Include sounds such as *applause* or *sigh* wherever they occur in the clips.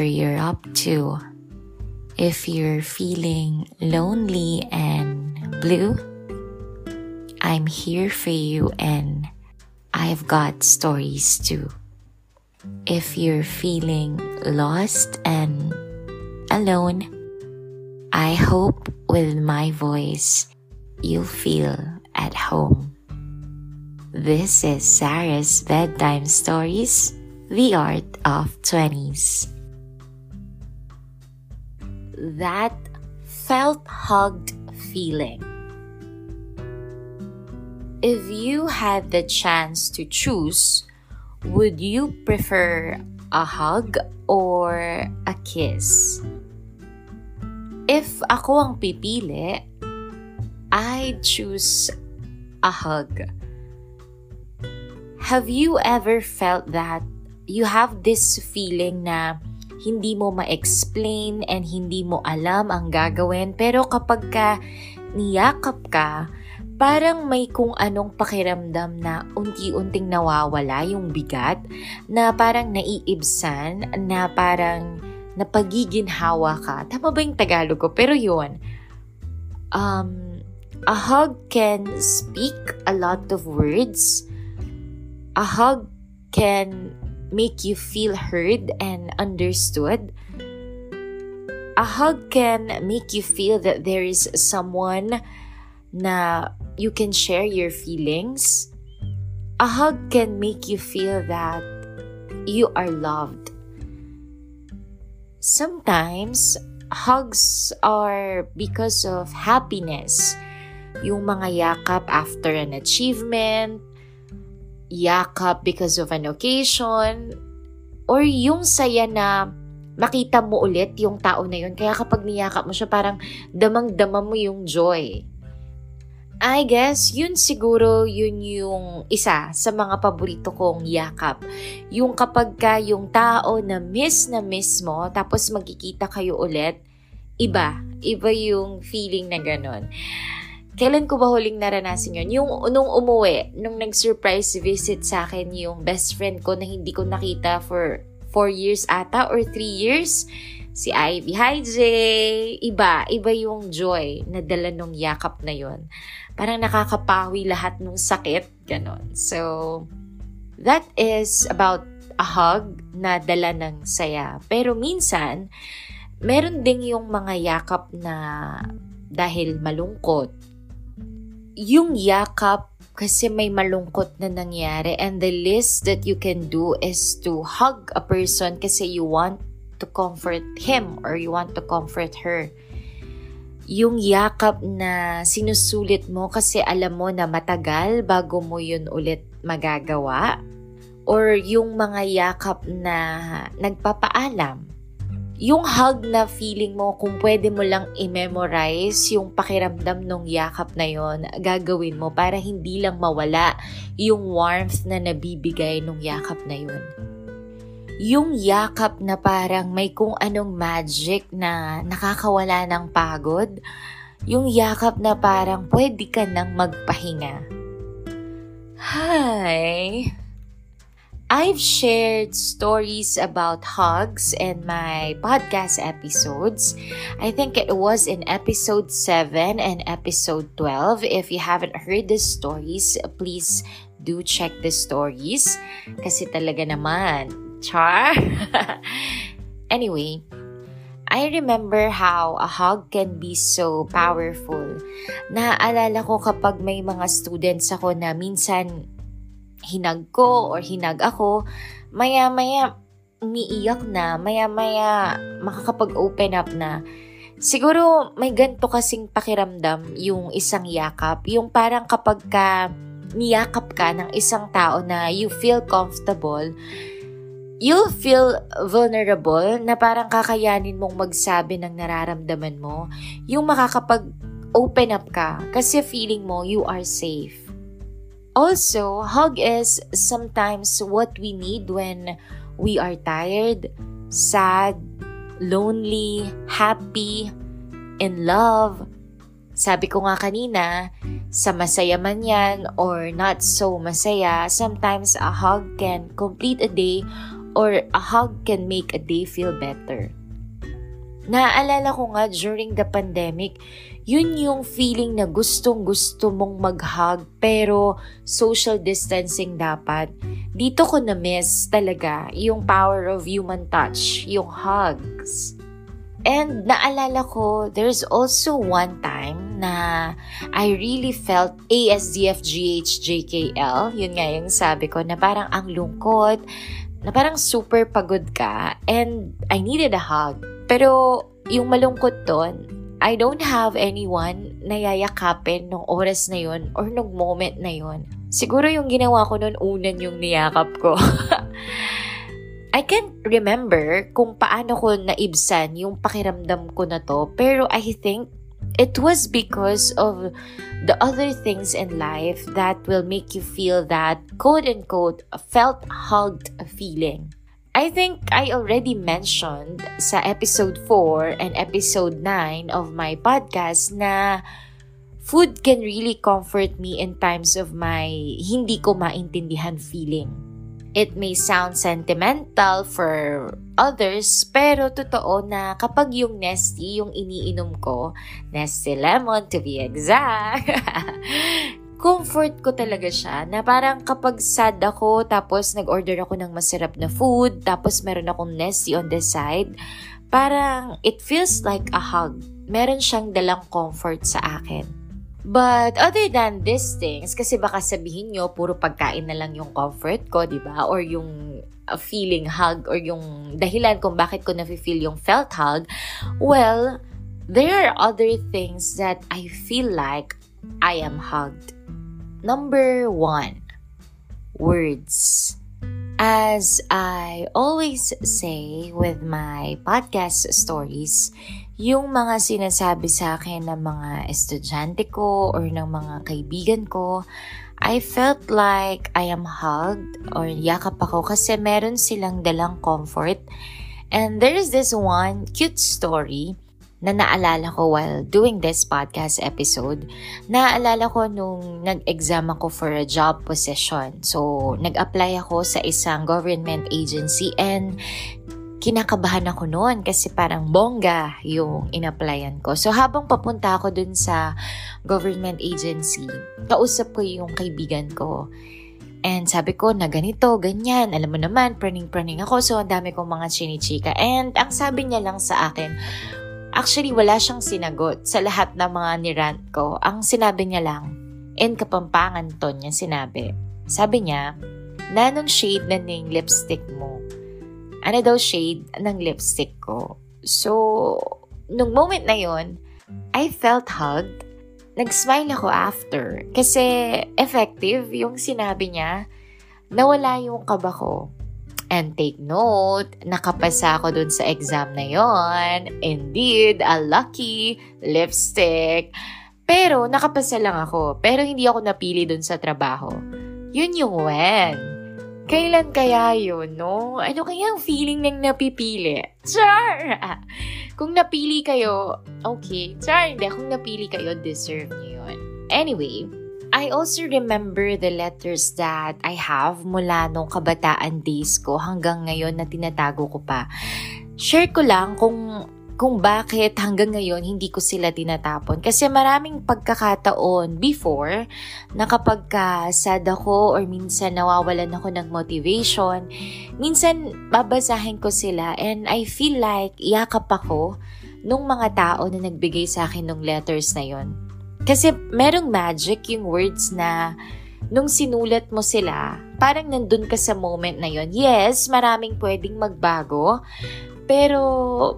whatever you're up to. If you're feeling lonely and blue, I'm here for you and I've got stories too. If you're feeling lost and alone, I hope with my voice you'll feel at home. This is Sarah's Bedtime Stories, The Art of 20s. That felt hugged feeling. If you had the chance to choose, would you prefer a hug or a kiss? If ako ang pipili, I'd choose a hug Have you ever felt that you have this feeling na hindi mo ma-explain and hindi mo alam ang gagawin pero kapag ka niyakap ka, parang may kung anong pakiramdam na unti-unting nawawala yung bigat, na parang naiibsan, na parang napagiginhawa ka. Tama ba yung Tagalog ko? Pero yun, um, a hug can speak a lot of words, a hug can make you feel heard and understood. A hug can make you feel that there is someone na you can share your feelings. A hug can make you feel that you are loved. Sometimes, hugs are because of happiness. Yung mga yakap after an achievement, yakap because of an occasion, or yung saya na makita mo ulit yung tao na yun. Kaya kapag niyakap mo siya, parang damang-dama mo yung joy. I guess, yun siguro yun yung isa sa mga paborito kong yakap. Yung kapag ka yung tao na miss na miss mo, tapos magkikita kayo ulit, iba. Iba yung feeling na ganun. Kailan ko ba huling naranasan yun? Yung nung umuwi, nung nag-surprise visit sa akin yung best friend ko na hindi ko nakita for 4 years ata or 3 years. Si Ivy. Hi, Jay! Iba. Iba yung joy na dala nung yakap na yon. Parang nakakapawi lahat nung sakit. Ganon. So, that is about a hug na dala ng saya. Pero minsan, meron ding yung mga yakap na dahil malungkot yung yakap kasi may malungkot na nangyari and the least that you can do is to hug a person kasi you want to comfort him or you want to comfort her. Yung yakap na sinusulit mo kasi alam mo na matagal bago mo yun ulit magagawa. Or yung mga yakap na nagpapaalam yung hug na feeling mo, kung pwede mo lang i-memorize yung pakiramdam nung yakap na yon, gagawin mo para hindi lang mawala yung warmth na nabibigay nung yakap na yon. Yung yakap na parang may kung anong magic na nakakawala ng pagod, yung yakap na parang pwede ka nang magpahinga. Hi! I've shared stories about hugs in my podcast episodes. I think it was in episode 7 and episode 12. If you haven't heard the stories, please do check the stories. Kasi talaga naman, char! *laughs* anyway, I remember how a hug can be so powerful. Naaalala ko kapag may mga students ako na minsan hinag ko or hinag ako, maya-maya umiiyak na, maya-maya makakapag-open up na. Siguro may ganto kasing pakiramdam yung isang yakap, yung parang kapag ka niyakap ka ng isang tao na you feel comfortable, you'll feel vulnerable na parang kakayanin mong magsabi ng nararamdaman mo, yung makakapag open up ka kasi feeling mo you are safe. Also, hug is sometimes what we need when we are tired, sad, lonely, happy, in love. Sabi ko nga kanina, sa masaya man yan or not so masaya, sometimes a hug can complete a day or a hug can make a day feel better. Naaalala ko nga during the pandemic, yun yung feeling na gustong gusto mong mag-hug pero social distancing dapat. Dito ko na-miss talaga yung power of human touch, yung hugs. And naalala ko, there's also one time na I really felt ASDFGHJKL. Yun nga yung sabi ko na parang ang lungkot, na parang super pagod ka and I needed a hug. Pero yung malungkot doon, I don't have anyone na yayakapin nung oras na yon or nung moment na yon. Siguro yung ginawa ko noon unan yung niyakap ko. *laughs* I can't remember kung paano ko naibsan yung pakiramdam ko na to, pero I think it was because of the other things in life that will make you feel that quote unquote felt hugged feeling. I think I already mentioned sa episode 4 and episode 9 of my podcast na food can really comfort me in times of my hindi ko maintindihan feeling. It may sound sentimental for others, pero totoo na kapag yung Nesty yung iniinom ko, Nesty Lemon to be exact, *laughs* comfort ko talaga siya na parang kapag sad ako tapos nag-order ako ng masarap na food tapos meron akong Nesty on the side, parang it feels like a hug. Meron siyang dalang comfort sa akin. But other than these things, kasi baka sabihin nyo, puro pagkain na lang yung comfort ko, di ba? Or yung uh, feeling hug or yung dahilan kung bakit ko nafe-feel yung felt hug. Well, there are other things that I feel like I am hugged. Number one, words. As I always say with my podcast stories, yung mga sinasabi sa akin ng mga estudyante ko or ng mga kaibigan ko, I felt like I am hugged or yakap ako kasi meron silang dalang comfort. And there is this one cute story na naalala ko while doing this podcast episode. Naalala ko nung nag-exam ako for a job position. So, nag-apply ako sa isang government agency and kinakabahan ako noon kasi parang bongga yung in-applyan ko. So habang papunta ako dun sa government agency, kausap ko yung kaibigan ko. And sabi ko na ganito, ganyan. Alam mo naman, praning-praning ako. So, ang dami kong mga chinichika. And ang sabi niya lang sa akin, actually, wala siyang sinagot sa lahat ng mga nirant ko. Ang sinabi niya lang, in Kapampangan to niya sinabi. Sabi niya, nanong shade na ning lipstick mo ano daw shade ng lipstick ko. So, nung moment na yon, I felt hugged. Nag-smile ako after. Kasi effective yung sinabi niya. Nawala yung kaba ko. And take note, nakapasa ako dun sa exam na yon. Indeed, a lucky lipstick. Pero nakapasa lang ako. Pero hindi ako napili dun sa trabaho. Yun yung when. Kailan kaya yun, no? Ano kaya ang feeling ng napipili? Char! *laughs* kung napili kayo, okay. Char, hindi. Kung napili kayo, deserve niyo yun. Anyway, I also remember the letters that I have mula nung kabataan days ko hanggang ngayon na tinatago ko pa. Share ko lang kung kung bakit hanggang ngayon hindi ko sila tinatapon. Kasi maraming pagkakataon before na kapag ka sad ako or minsan nawawalan ako ng motivation, minsan babasahin ko sila and I feel like yakap ako nung mga tao na nagbigay sa akin ng letters na yon. Kasi merong magic yung words na nung sinulat mo sila, parang nandun ka sa moment na yon. Yes, maraming pwedeng magbago, pero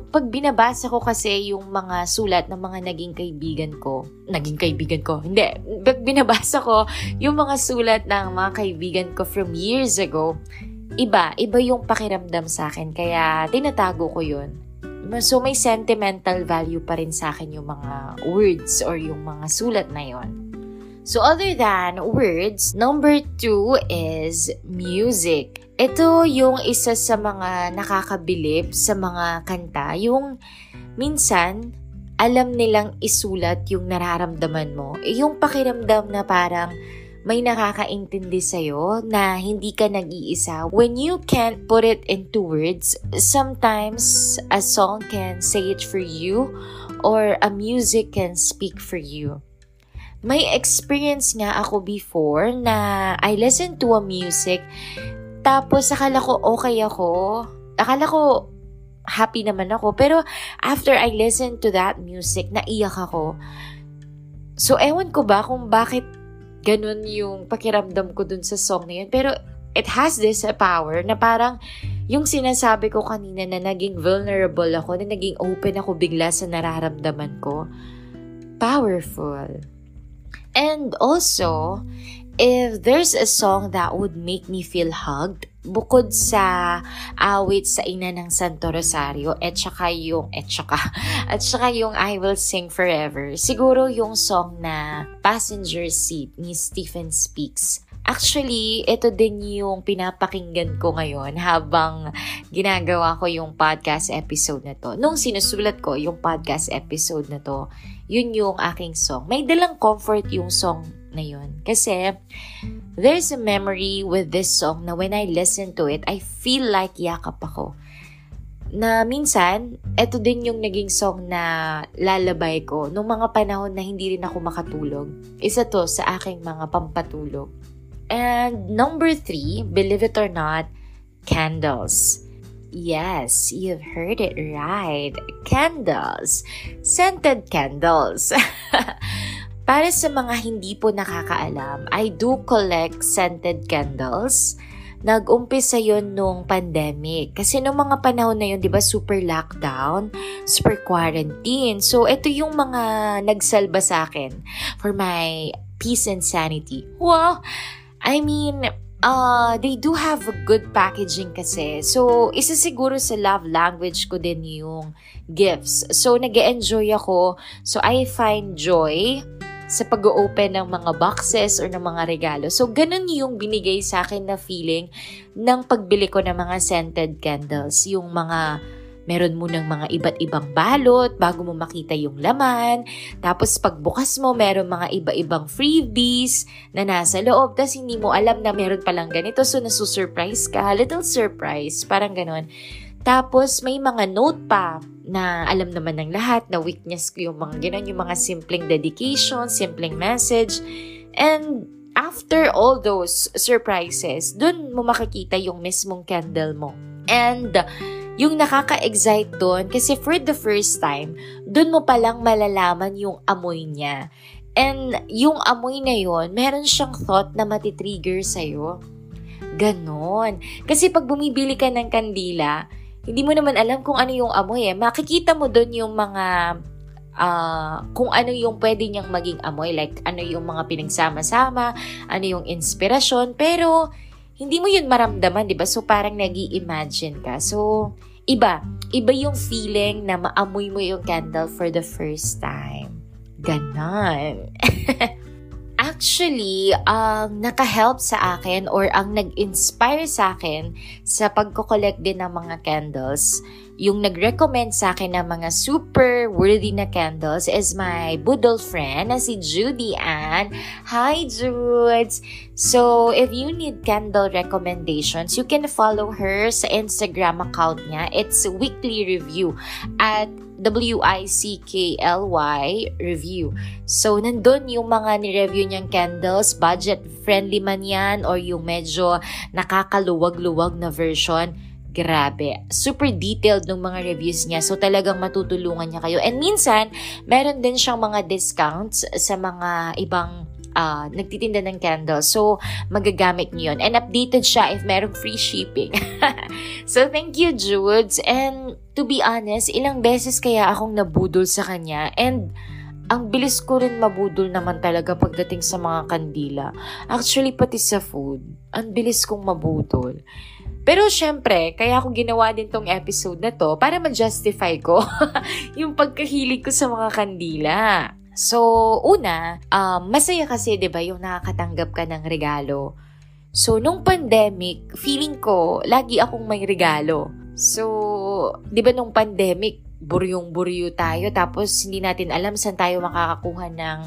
pag binabasa ko kasi yung mga sulat ng mga naging kaibigan ko, naging kaibigan ko, hindi, pag binabasa ko yung mga sulat ng mga kaibigan ko from years ago, iba, iba yung pakiramdam sa akin. Kaya tinatago ko yun. So may sentimental value pa rin sa akin yung mga words or yung mga sulat na yon. So other than words, number two is music. Ito yung isa sa mga nakakabilib sa mga kanta, yung minsan alam nilang isulat yung nararamdaman mo. Yung pakiramdam na parang may nakakaintindi sa'yo na hindi ka nag-iisa. When you can't put it into words, sometimes a song can say it for you or a music can speak for you. May experience nga ako before na I listened to a music tapos akala ko okay ako. Akala ko happy naman ako. Pero after I listened to that music, naiyak ako. So, ewan ko ba kung bakit ganun yung pakiramdam ko dun sa song na yun. Pero it has this power na parang yung sinasabi ko kanina na naging vulnerable ako, na naging open ako bigla sa nararamdaman ko. Powerful. And also, if there's a song that would make me feel hugged, bukod sa awit sa ina ng Santo Rosario, at saka yung, at saka, *laughs* at saka yung I Will Sing Forever, siguro yung song na Passenger Seat ni Stephen Speaks. Actually, ito din yung pinapakinggan ko ngayon habang ginagawa ko yung podcast episode na to. Nung sinusulat ko yung podcast episode na to, yun yung aking song. May dalang comfort yung song na yun. Kasi, there's a memory with this song na when I listen to it, I feel like yakap ako. Na minsan, eto din yung naging song na lalabay ko nung mga panahon na hindi rin ako makatulog. Isa to sa aking mga pampatulog. And number three, believe it or not, candles. Yes, you've heard it right. Candles. Scented candles. *laughs* Para sa mga hindi po nakakaalam, I do collect scented candles. Nag-umpisa yon nung pandemic. Kasi nung mga panahon na yun, di ba, super lockdown, super quarantine. So, ito yung mga nagsalba sa akin for my peace and sanity. Wow! I mean, uh, they do have a good packaging kasi. So, isa siguro sa love language ko din yung gifts. So, nag enjoy ako. So, I find joy sa pag-open ng mga boxes or ng mga regalo. So, ganun yung binigay sa akin na feeling ng pagbili ko ng mga scented candles. Yung mga meron mo ng mga iba't ibang balot bago mo makita yung laman. Tapos pagbukas mo, meron mga iba-ibang freebies na nasa loob. Tapos hindi mo alam na meron palang ganito. So, nasusurprise ka. Little surprise. Parang ganun. Tapos, may mga note pa na alam naman ng lahat na weakness ko yung mga ganun, yung mga simpleng dedication, simpleng message. And after all those surprises, dun mo makikita yung mismong candle mo. And yung nakaka-excite doon, kasi for the first time, dun mo palang malalaman yung amoy niya. And yung amoy na yon meron siyang thought na matitrigger sa'yo. Ganon. Kasi pag bumibili ka ng kandila, hindi mo naman alam kung ano yung amoy eh. Makikita mo doon yung mga uh, kung ano yung pwede niyang maging amoy. Like, ano yung mga pinagsama-sama, ano yung inspirasyon. Pero, hindi mo yun maramdaman, di ba? So, parang nag imagine ka. So, iba. Iba yung feeling na maamoy mo yung candle for the first time. Ganon. *laughs* Actually, ang naka-help sa akin or ang nag-inspire sa akin sa pagko-collect din ng mga candles, yung nag-recommend sa akin ng mga super worthy na candles is my budol friend na si Judy Ann. Hi, Judes! So, if you need candle recommendations, you can follow her sa Instagram account niya. It's weekly review at W-I-C-K-L-Y review. So, nandun yung mga ni-review niyang candles, budget-friendly man yan, or yung medyo nakakaluwag-luwag na version. Grabe. Super detailed ng mga reviews niya. So, talagang matutulungan niya kayo. And minsan, meron din siyang mga discounts sa mga ibang uh, nagtitinda ng candles. So, magagamit niyo yun. And updated siya if merong free shipping. *laughs* so, thank you, Judes. And to be honest, ilang beses kaya akong nabudol sa kanya. And ang bilis ko rin mabudol naman talaga pagdating sa mga kandila. Actually, pati sa food, ang bilis kong mabudol. Pero syempre, kaya ako ginawa din tong episode na to para ma-justify ko *laughs* yung pagkahilig ko sa mga kandila. So, una, um, masaya kasi 'di ba yung nakakatanggap ka ng regalo. So, nung pandemic, feeling ko lagi akong may regalo. So, 'di ba nung pandemic, buryong-buryo tayo tapos hindi natin alam saan tayo makakakuha ng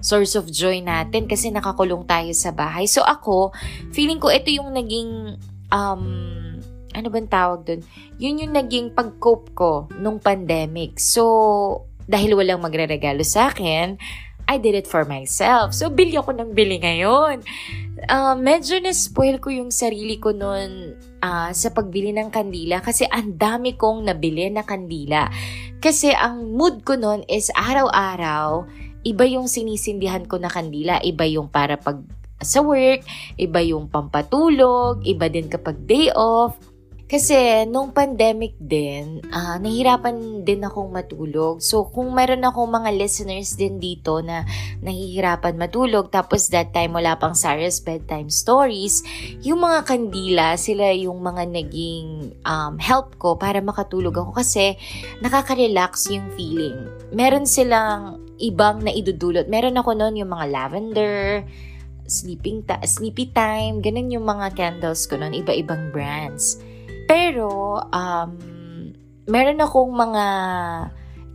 source of joy natin kasi nakakulong tayo sa bahay. So ako, feeling ko ito yung naging um, ano bang tawag doon? Yun yung naging pag-cope ko nung pandemic. So, dahil walang magre-regalo sa akin, I did it for myself. So, bili ako ng bili ngayon. Uh, medyo na-spoil ko yung sarili ko noon uh, sa pagbili ng kandila kasi ang dami kong nabili na kandila. Kasi ang mood ko noon is araw-araw, iba yung sinisindihan ko na kandila. Iba yung para pag sa work, iba yung pampatulog, iba din kapag day off, kasi nung pandemic din, uh, nahihirapan din akong matulog. So kung meron akong mga listeners din dito na nahihirapan matulog, tapos that time wala pang Sarah's Bedtime Stories, yung mga kandila, sila yung mga naging um, help ko para makatulog ako kasi nakaka-relax yung feeling. Meron silang ibang na idudulot. Meron ako noon yung mga lavender, sleeping ta- sleepy time, ganun yung mga candles ko noon, iba-ibang brands. Pero, um, meron akong mga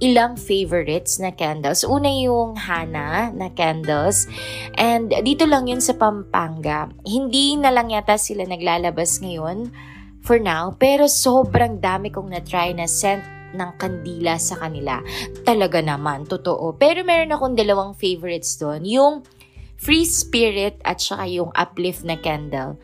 ilang favorites na candles. Una yung Hana na candles. And dito lang yun sa Pampanga. Hindi na lang yata sila naglalabas ngayon for now. Pero sobrang dami kong na-try na scent ng kandila sa kanila. Talaga naman, totoo. Pero meron akong dalawang favorites doon. Yung Free Spirit at saka yung Uplift na candle.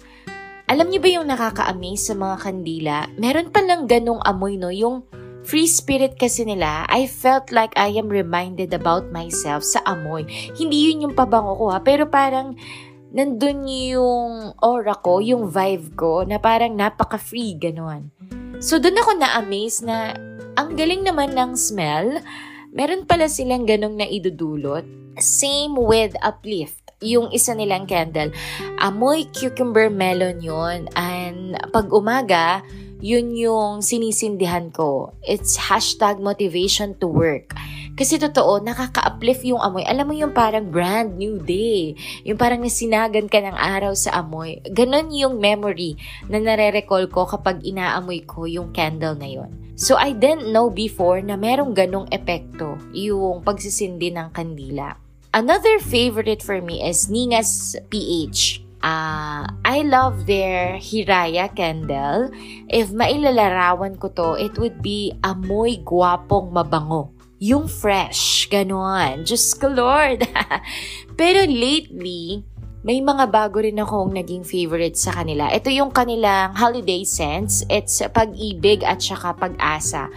Alam niyo ba yung nakaka-amaze sa mga kandila? Meron pa lang ganong amoy, no? Yung free spirit kasi nila, I felt like I am reminded about myself sa amoy. Hindi yun yung pabango ko ha, pero parang nandun yung aura ko, yung vibe ko, na parang napaka-free, ganon. So, doon ako na-amaze na ang galing naman ng smell. Meron pala silang ganong na idudulot. Same with uplift yung isa nilang candle, amoy cucumber melon yun. And pag umaga, yun yung sinisindihan ko. It's hashtag motivation to work. Kasi totoo, nakaka-uplift yung amoy. Alam mo yung parang brand new day. Yung parang nasinagan ka ng araw sa amoy. Ganon yung memory na nare-recall ko kapag inaamoy ko yung candle na yon. So I didn't know before na merong ganong epekto yung pagsisindi ng kandila. Another favorite for me is Ninga's PH. Uh, I love their Hiraya candle. If mailalarawan ko to, it would be amoy gwapong mabango. Yung fresh, ganon. Diyos ko Lord. *laughs* Pero lately, may mga bago rin akong naging favorite sa kanila. Ito yung kanilang holiday scents. It's pag-ibig at saka pag-asa.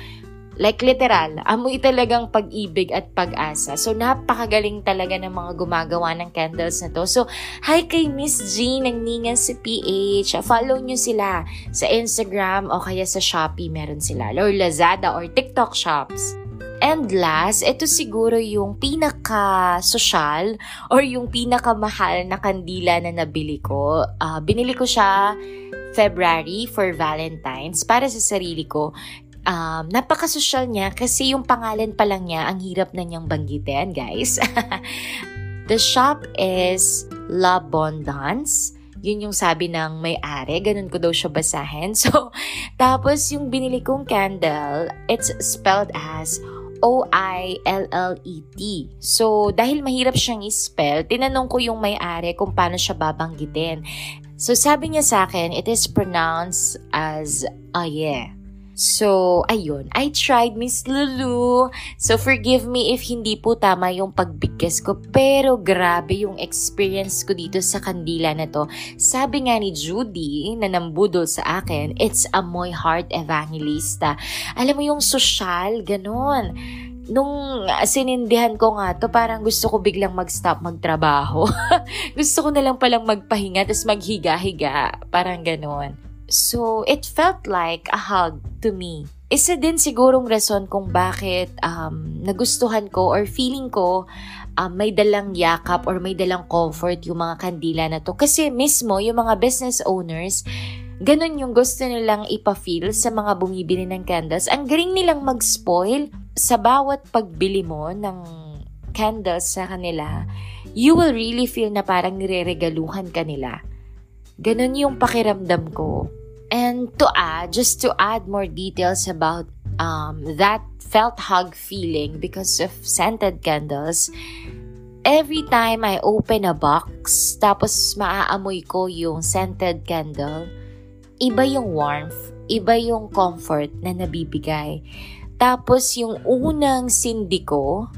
Like literal, amoy talagang pag-ibig at pag-asa. So napakagaling talaga ng mga gumagawa ng candles na to. So hi kay Miss G ng Ningan si PH. Follow nyo sila sa Instagram o kaya sa Shopee meron sila. Or Lazada or TikTok shops. And last, ito siguro yung pinaka-social or yung pinaka-mahal na kandila na nabili ko. Uh, binili ko siya February for Valentine's para sa sarili ko um, napaka-social niya kasi yung pangalan pa lang niya, ang hirap na niyang banggitin, guys. *laughs* The shop is La Bondance. Yun yung sabi ng may-ari. Ganun ko daw siya basahin. *laughs* So, tapos yung binili kong candle, it's spelled as O-I-L-L-E-T. So, dahil mahirap siyang i-spell, tinanong ko yung may-ari kung paano siya babanggitin. So, sabi niya sa akin, it is pronounced as Aye. So, ayun. I tried Miss Lulu. So, forgive me if hindi po tama yung pagbigkas ko. Pero grabe yung experience ko dito sa kandila na to. Sabi nga ni Judy na nambudol sa akin, it's a my heart evangelista. Alam mo yung social, ganon nung sinindihan ko nga to, parang gusto ko biglang mag-stop magtrabaho. *laughs* gusto ko na lang palang magpahinga, tapos maghiga-higa. Parang ganon. So, it felt like a hug to me. Isa din sigurong rason kung bakit um, nagustuhan ko or feeling ko um, may dalang yakap or may dalang comfort yung mga kandila na to. Kasi mismo yung mga business owners, ganun yung gusto nilang ipa-feel sa mga bumibili ng candles. Ang galing nilang mag-spoil sa bawat pagbili mo ng candles sa kanila. You will really feel na parang nireregaluhan ka nila Ganun yung pakiramdam ko. And to add, just to add more details about um, that felt hug feeling because of scented candles, every time I open a box, tapos maaamoy ko yung scented candle, iba yung warmth, iba yung comfort na nabibigay. Tapos yung unang sindi ko,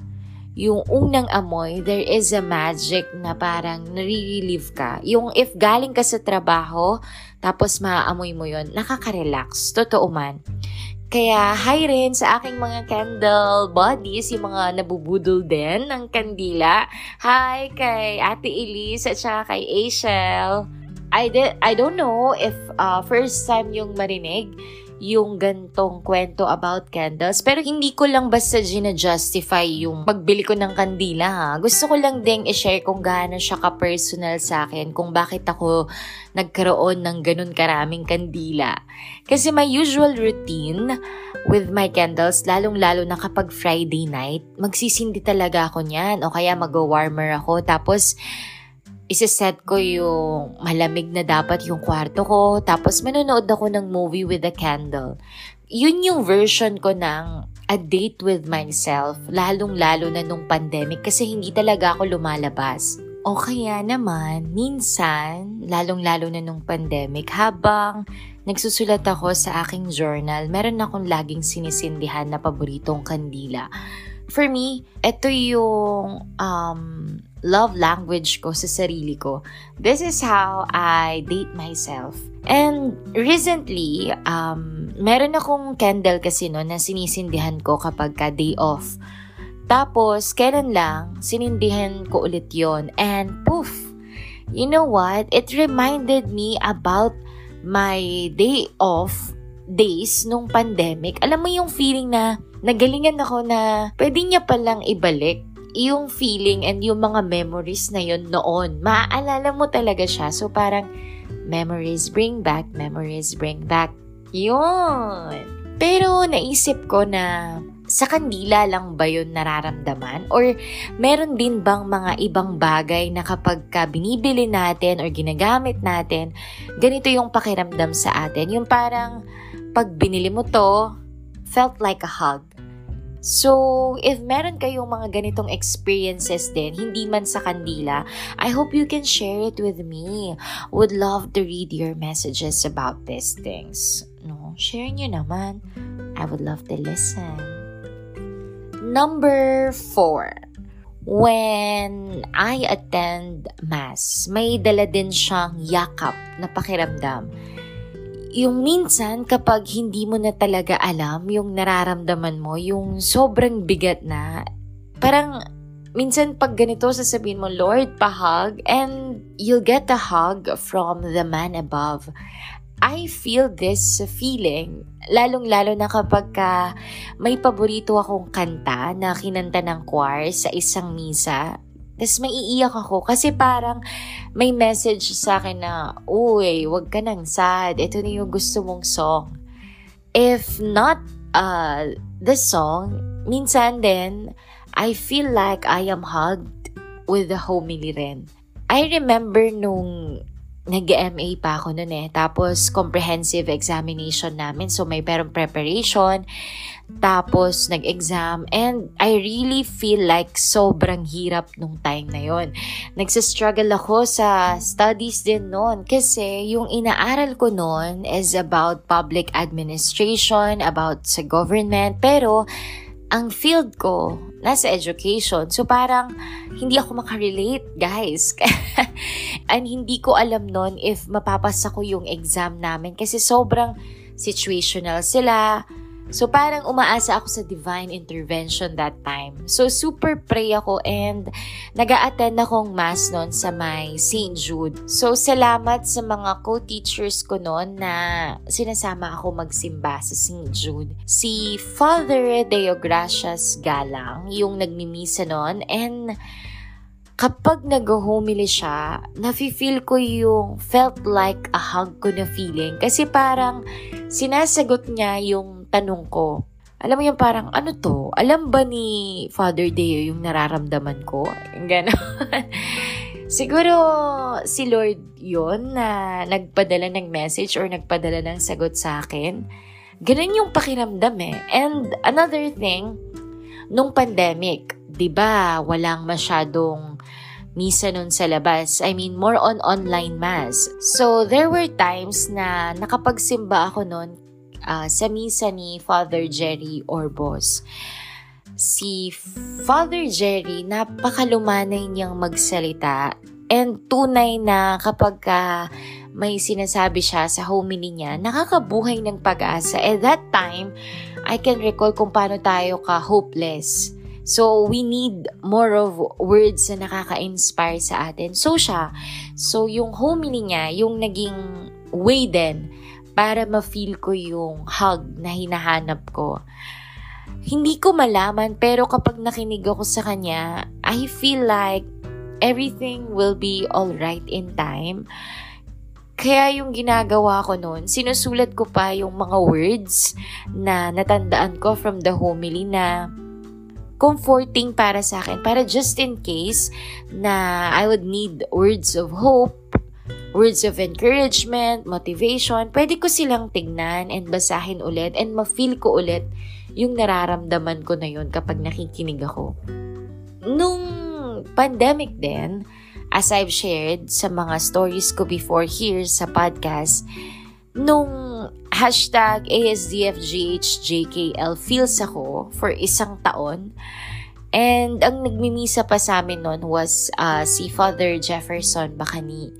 yung unang amoy, there is a magic na parang nare-relieve ka. Yung if galing ka sa trabaho, tapos maaamoy mo yon nakaka-relax. Totoo man. Kaya hi rin sa aking mga candle buddies, yung mga nabubudol din ng kandila. Hi kay Ate Elise at saka kay Ashel. I, did, I don't know if uh, first time yung marinig yung gantong kwento about candles. Pero hindi ko lang basta gina-justify yung pagbili ko ng kandila ha. Gusto ko lang ding i-share kung gaano siya ka-personal sa akin, kung bakit ako nagkaroon ng ganun karaming kandila. Kasi my usual routine with my candles, lalong-lalo na kapag Friday night, magsisindi talaga ako niyan o kaya mag-warmer ako. Tapos, isiset ko yung malamig na dapat yung kwarto ko, tapos manonood ako ng movie with a candle. Yun yung version ko ng a date with myself, lalong-lalo na nung pandemic kasi hindi talaga ako lumalabas. O kaya naman, minsan, lalong-lalo na nung pandemic, habang nagsusulat ako sa aking journal, meron akong laging sinisindihan na paboritong kandila. For me, ito yung um, love language ko sa sarili ko. This is how I date myself. And recently, um, meron akong candle kasi no na sinisindihan ko kapag ka day off. Tapos, kailan lang, sinindihan ko ulit yon And poof! You know what? It reminded me about my day off days nung pandemic. Alam mo yung feeling na nagalingan ako na pwede niya palang ibalik yung feeling and yung mga memories na yun noon. Maaalala mo talaga siya. So parang memories bring back, memories bring back. Yun. Pero naisip ko na sa kandila lang ba yun nararamdaman? Or meron din bang mga ibang bagay na kapag ka binibili natin or ginagamit natin, ganito yung pakiramdam sa atin? Yung parang pag binili mo to, felt like a hug. So, if meron kayong mga ganitong experiences din, hindi man sa kandila, I hope you can share it with me. Would love to read your messages about these things. No, share nyo naman. I would love to listen. Number four. When I attend Mass, may dala din siyang yakap na pakiramdam yung minsan kapag hindi mo na talaga alam yung nararamdaman mo, yung sobrang bigat na, parang minsan pag ganito sasabihin mo, Lord, pahug, and you'll get a hug from the man above. I feel this feeling, lalong-lalo na kapag ka may paborito akong kanta na kinanta ng choir sa isang misa tapos may iiyak ako kasi parang may message sa akin na, Uy, wag ka nang sad. Ito na yung gusto mong song. If not uh, the song, minsan din, I feel like I am hugged with the homily rin. I remember nung nag-MA pa ako noon eh. Tapos, comprehensive examination namin. So, may perong preparation. Tapos, nag-exam. And I really feel like sobrang hirap nung time na yon. Nagsistruggle ako sa studies din noon. Kasi, yung inaaral ko noon is about public administration, about sa government. Pero, ang field ko, nasa education. So parang hindi ako makarelate, guys. *laughs* And hindi ko alam nun if mapapasa ko yung exam namin kasi sobrang situational sila So parang umaasa ako sa divine intervention that time. So super pray ako and nag attend akong mass noon sa my St. Jude. So salamat sa mga co-teachers ko noon na sinasama ako magsimba sa St. Jude. Si Father Deogracias Galang, yung nagmimisa noon and kapag nag-homily siya, nafe-feel ko yung felt like a hug ko na feeling. Kasi parang sinasagot niya yung tanong ko. Alam mo yung parang, ano to? Alam ba ni Father Deo yung nararamdaman ko? Ganon. *laughs* Siguro si Lord yon na nagpadala ng message or nagpadala ng sagot sa akin. Ganun yung pakiramdam eh. And another thing, nung pandemic, 'di ba, walang masyadong misa nun sa labas. I mean, more on online mass. So, there were times na nakapagsimba ako nun uh, sa misa ni Father Jerry Orbos. Si Father Jerry, napakalumanay niyang magsalita and tunay na kapag ka may sinasabi siya sa homily niya, nakakabuhay ng pag-asa. At that time, I can recall kung paano tayo ka-hopeless So, we need more of words na nakaka-inspire sa atin. So, siya. So, yung homily niya, yung naging way din para ma-feel ko yung hug na hinahanap ko. Hindi ko malaman, pero kapag nakinig ako sa kanya, I feel like everything will be alright in time. Kaya yung ginagawa ko noon, sinusulat ko pa yung mga words na natandaan ko from the homily na comforting para sa akin. Para just in case na I would need words of hope, words of encouragement, motivation, pwede ko silang tignan and basahin ulit and ma-feel ko ulit yung nararamdaman ko na yun kapag nakikinig ako. Nung pandemic din, as I've shared sa mga stories ko before here sa podcast, nung hashtag ASDFGHJKL feels ako for isang taon. And ang nagmimisa pa sa amin noon was uh, si Father Jefferson Bacani.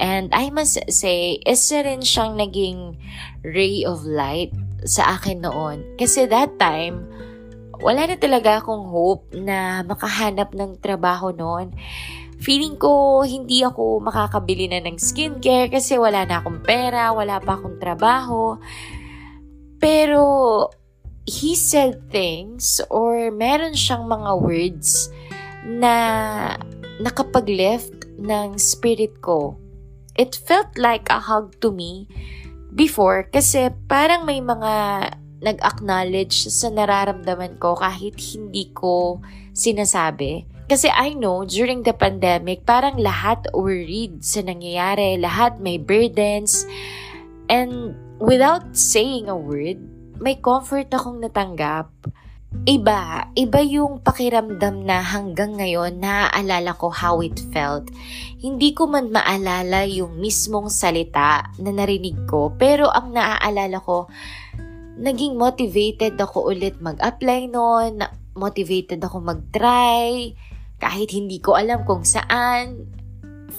And I must say, isa rin siyang naging ray of light sa akin noon. Kasi that time, wala na talaga akong hope na makahanap ng trabaho noon feeling ko hindi ako makakabili na ng skincare kasi wala na akong pera, wala pa akong trabaho. Pero he said things or meron siyang mga words na nakapag-lift ng spirit ko. It felt like a hug to me before kasi parang may mga nag-acknowledge sa nararamdaman ko kahit hindi ko sinasabi. Kasi I know, during the pandemic, parang lahat worried sa nangyayari. Lahat may burdens. And without saying a word, may comfort akong natanggap. Iba, iba yung pakiramdam na hanggang ngayon naaalala ko how it felt. Hindi ko man maalala yung mismong salita na narinig ko, pero ang naaalala ko, naging motivated ako ulit mag-apply noon, motivated ako mag-try, kahit hindi ko alam kung saan,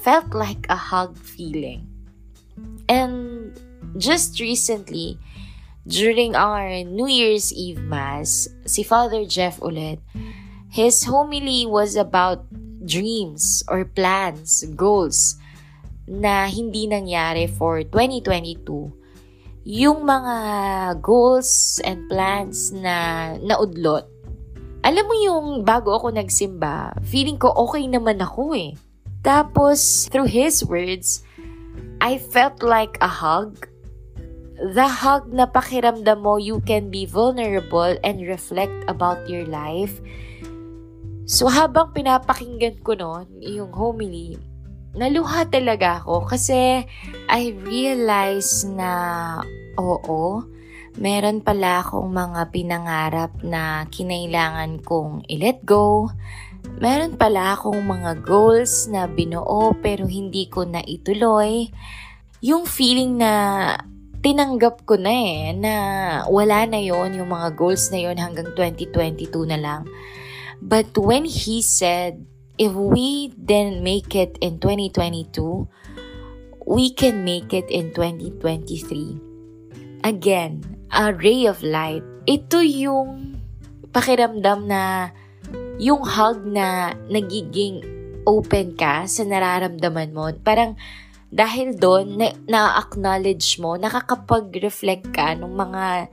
felt like a hug feeling. And just recently, during our New Year's Eve Mass, si Father Jeff ulit, his homily was about dreams or plans, goals na hindi nangyari for 2022. Yung mga goals and plans na naudlot alam mo yung bago ako nagsimba, feeling ko okay naman ako eh. Tapos, through his words, I felt like a hug. The hug na pakiramdam mo you can be vulnerable and reflect about your life. So habang pinapakinggan ko noon yung homily, naluha talaga ako kasi I realized na oo, meron pala akong mga pinangarap na kinailangan kong i-let go. Meron pala akong mga goals na binuo pero hindi ko na ituloy. Yung feeling na tinanggap ko na eh, na wala na yon yung mga goals na yon hanggang 2022 na lang. But when he said, if we didn't make it in 2022, we can make it in 2023. Again, a ray of light. Ito yung pakiramdam na yung hug na nagiging open ka sa nararamdaman mo. Parang dahil doon, na, na-acknowledge mo, nakakapag-reflect ka ng mga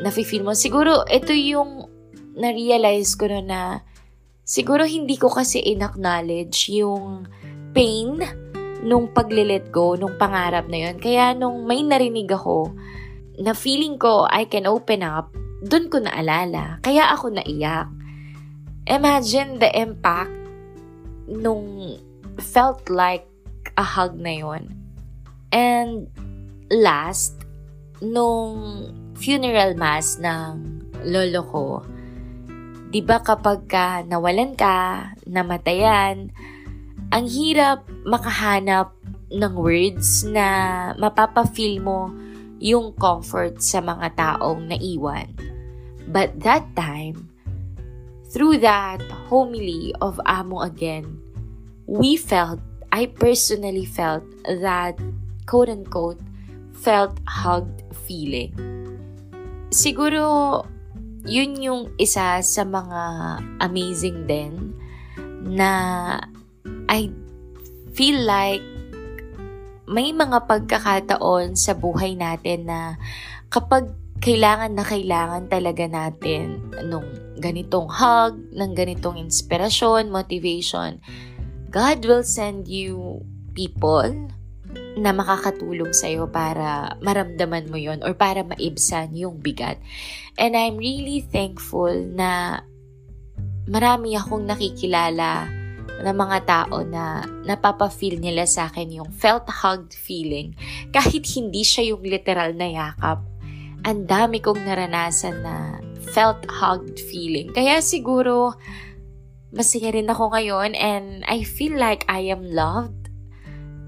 nafe-feel mo. Siguro, ito yung na-realize ko na na siguro hindi ko kasi in-acknowledge yung pain nung paglilet go, nung pangarap na yon Kaya nung may narinig ako, na feeling ko I can open up, dun ko naalala. Kaya ako naiyak. Imagine the impact nung felt like a hug na yon. And last, nung funeral mass ng lolo ko, di ba kapag ka nawalan ka, namatayan, ang hirap makahanap ng words na mapapafeel mo yung comfort sa mga taong naiwan. But that time, through that homily of Amo again, we felt, I personally felt that quote unquote, felt hugged feeling. Siguro, yun yung isa sa mga amazing din na I feel like may mga pagkakataon sa buhay natin na kapag kailangan na kailangan talaga natin nung ganitong hug, ng ganitong inspirasyon, motivation, God will send you people na makakatulong sa'yo para maramdaman mo yon or para maibsan yung bigat. And I'm really thankful na marami akong nakikilala ng mga tao na napapa-feel nila sa akin yung felt hugged feeling. *laughs* Kahit hindi siya yung literal na yakap, ang dami kong naranasan na felt hugged feeling. Kaya siguro, masaya rin ako ngayon and I feel like I am loved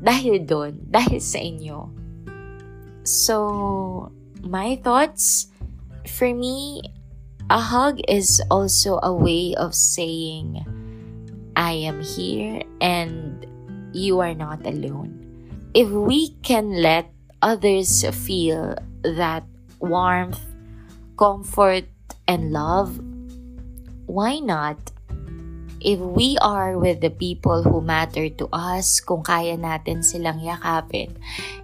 dahil doon, dahil sa inyo. So, my thoughts, for me, a hug is also a way of saying, I am here and you are not alone. If we can let others feel that warmth, comfort, and love, why not? If we are with the people who matter to us, kung kaya natin silang yakapin,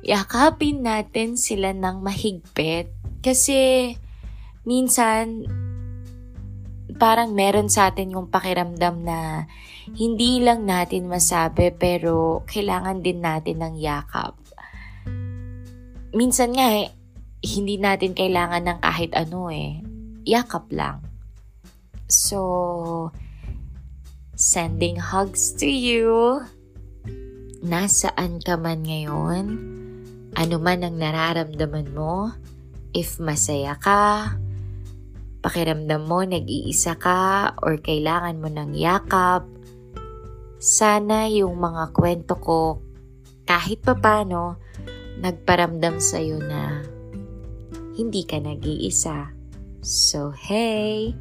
yakapin natin sila ng mahigpit. Kasi minsan, parang meron sa atin yung pakiramdam na hindi lang natin masabi pero kailangan din natin ng yakap. Minsan nga eh, hindi natin kailangan ng kahit ano eh. Yakap lang. So, sending hugs to you. Nasaan ka man ngayon? Ano man ang nararamdaman mo? If masaya ka, pakiramdam mo nag-iisa ka or kailangan mo ng yakap, sana yung mga kwento ko kahit papano nagparamdam sa'yo na hindi ka nag-iisa. So hey,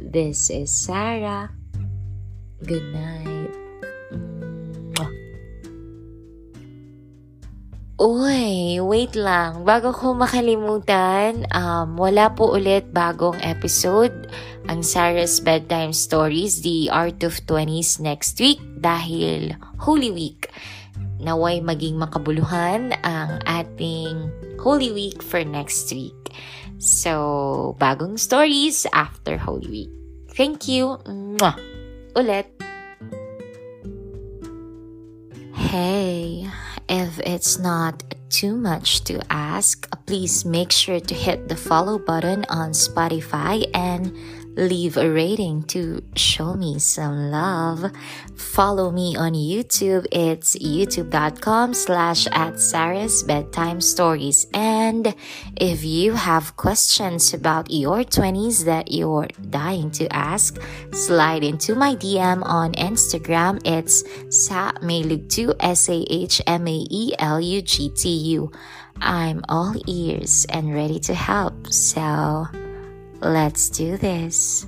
this is Sarah. Good night. Mwah. Uy, wait lang. Bago ko makalimutan, um, wala po ulit bagong episode ang Sarah's Bedtime Stories, The Art of 20s next week dahil Holy Week. Naway maging makabuluhan ang ating Holy Week for next week. So, bagong stories after Holy Week. Thank you. Mwah! Ulit. Hey, if it's not too much to ask, please make sure to hit the follow button on Spotify and leave a rating to show me some love. Follow me on YouTube. It's youtube.com slash at Sarah's Bedtime Stories. And if you have questions about your 20s that you're dying to ask, slide into my DM on Instagram. It's sa 2 S-A-H-M-A-E-L-U-G-T-U. I'm all ears and ready to help. So, Let's do this.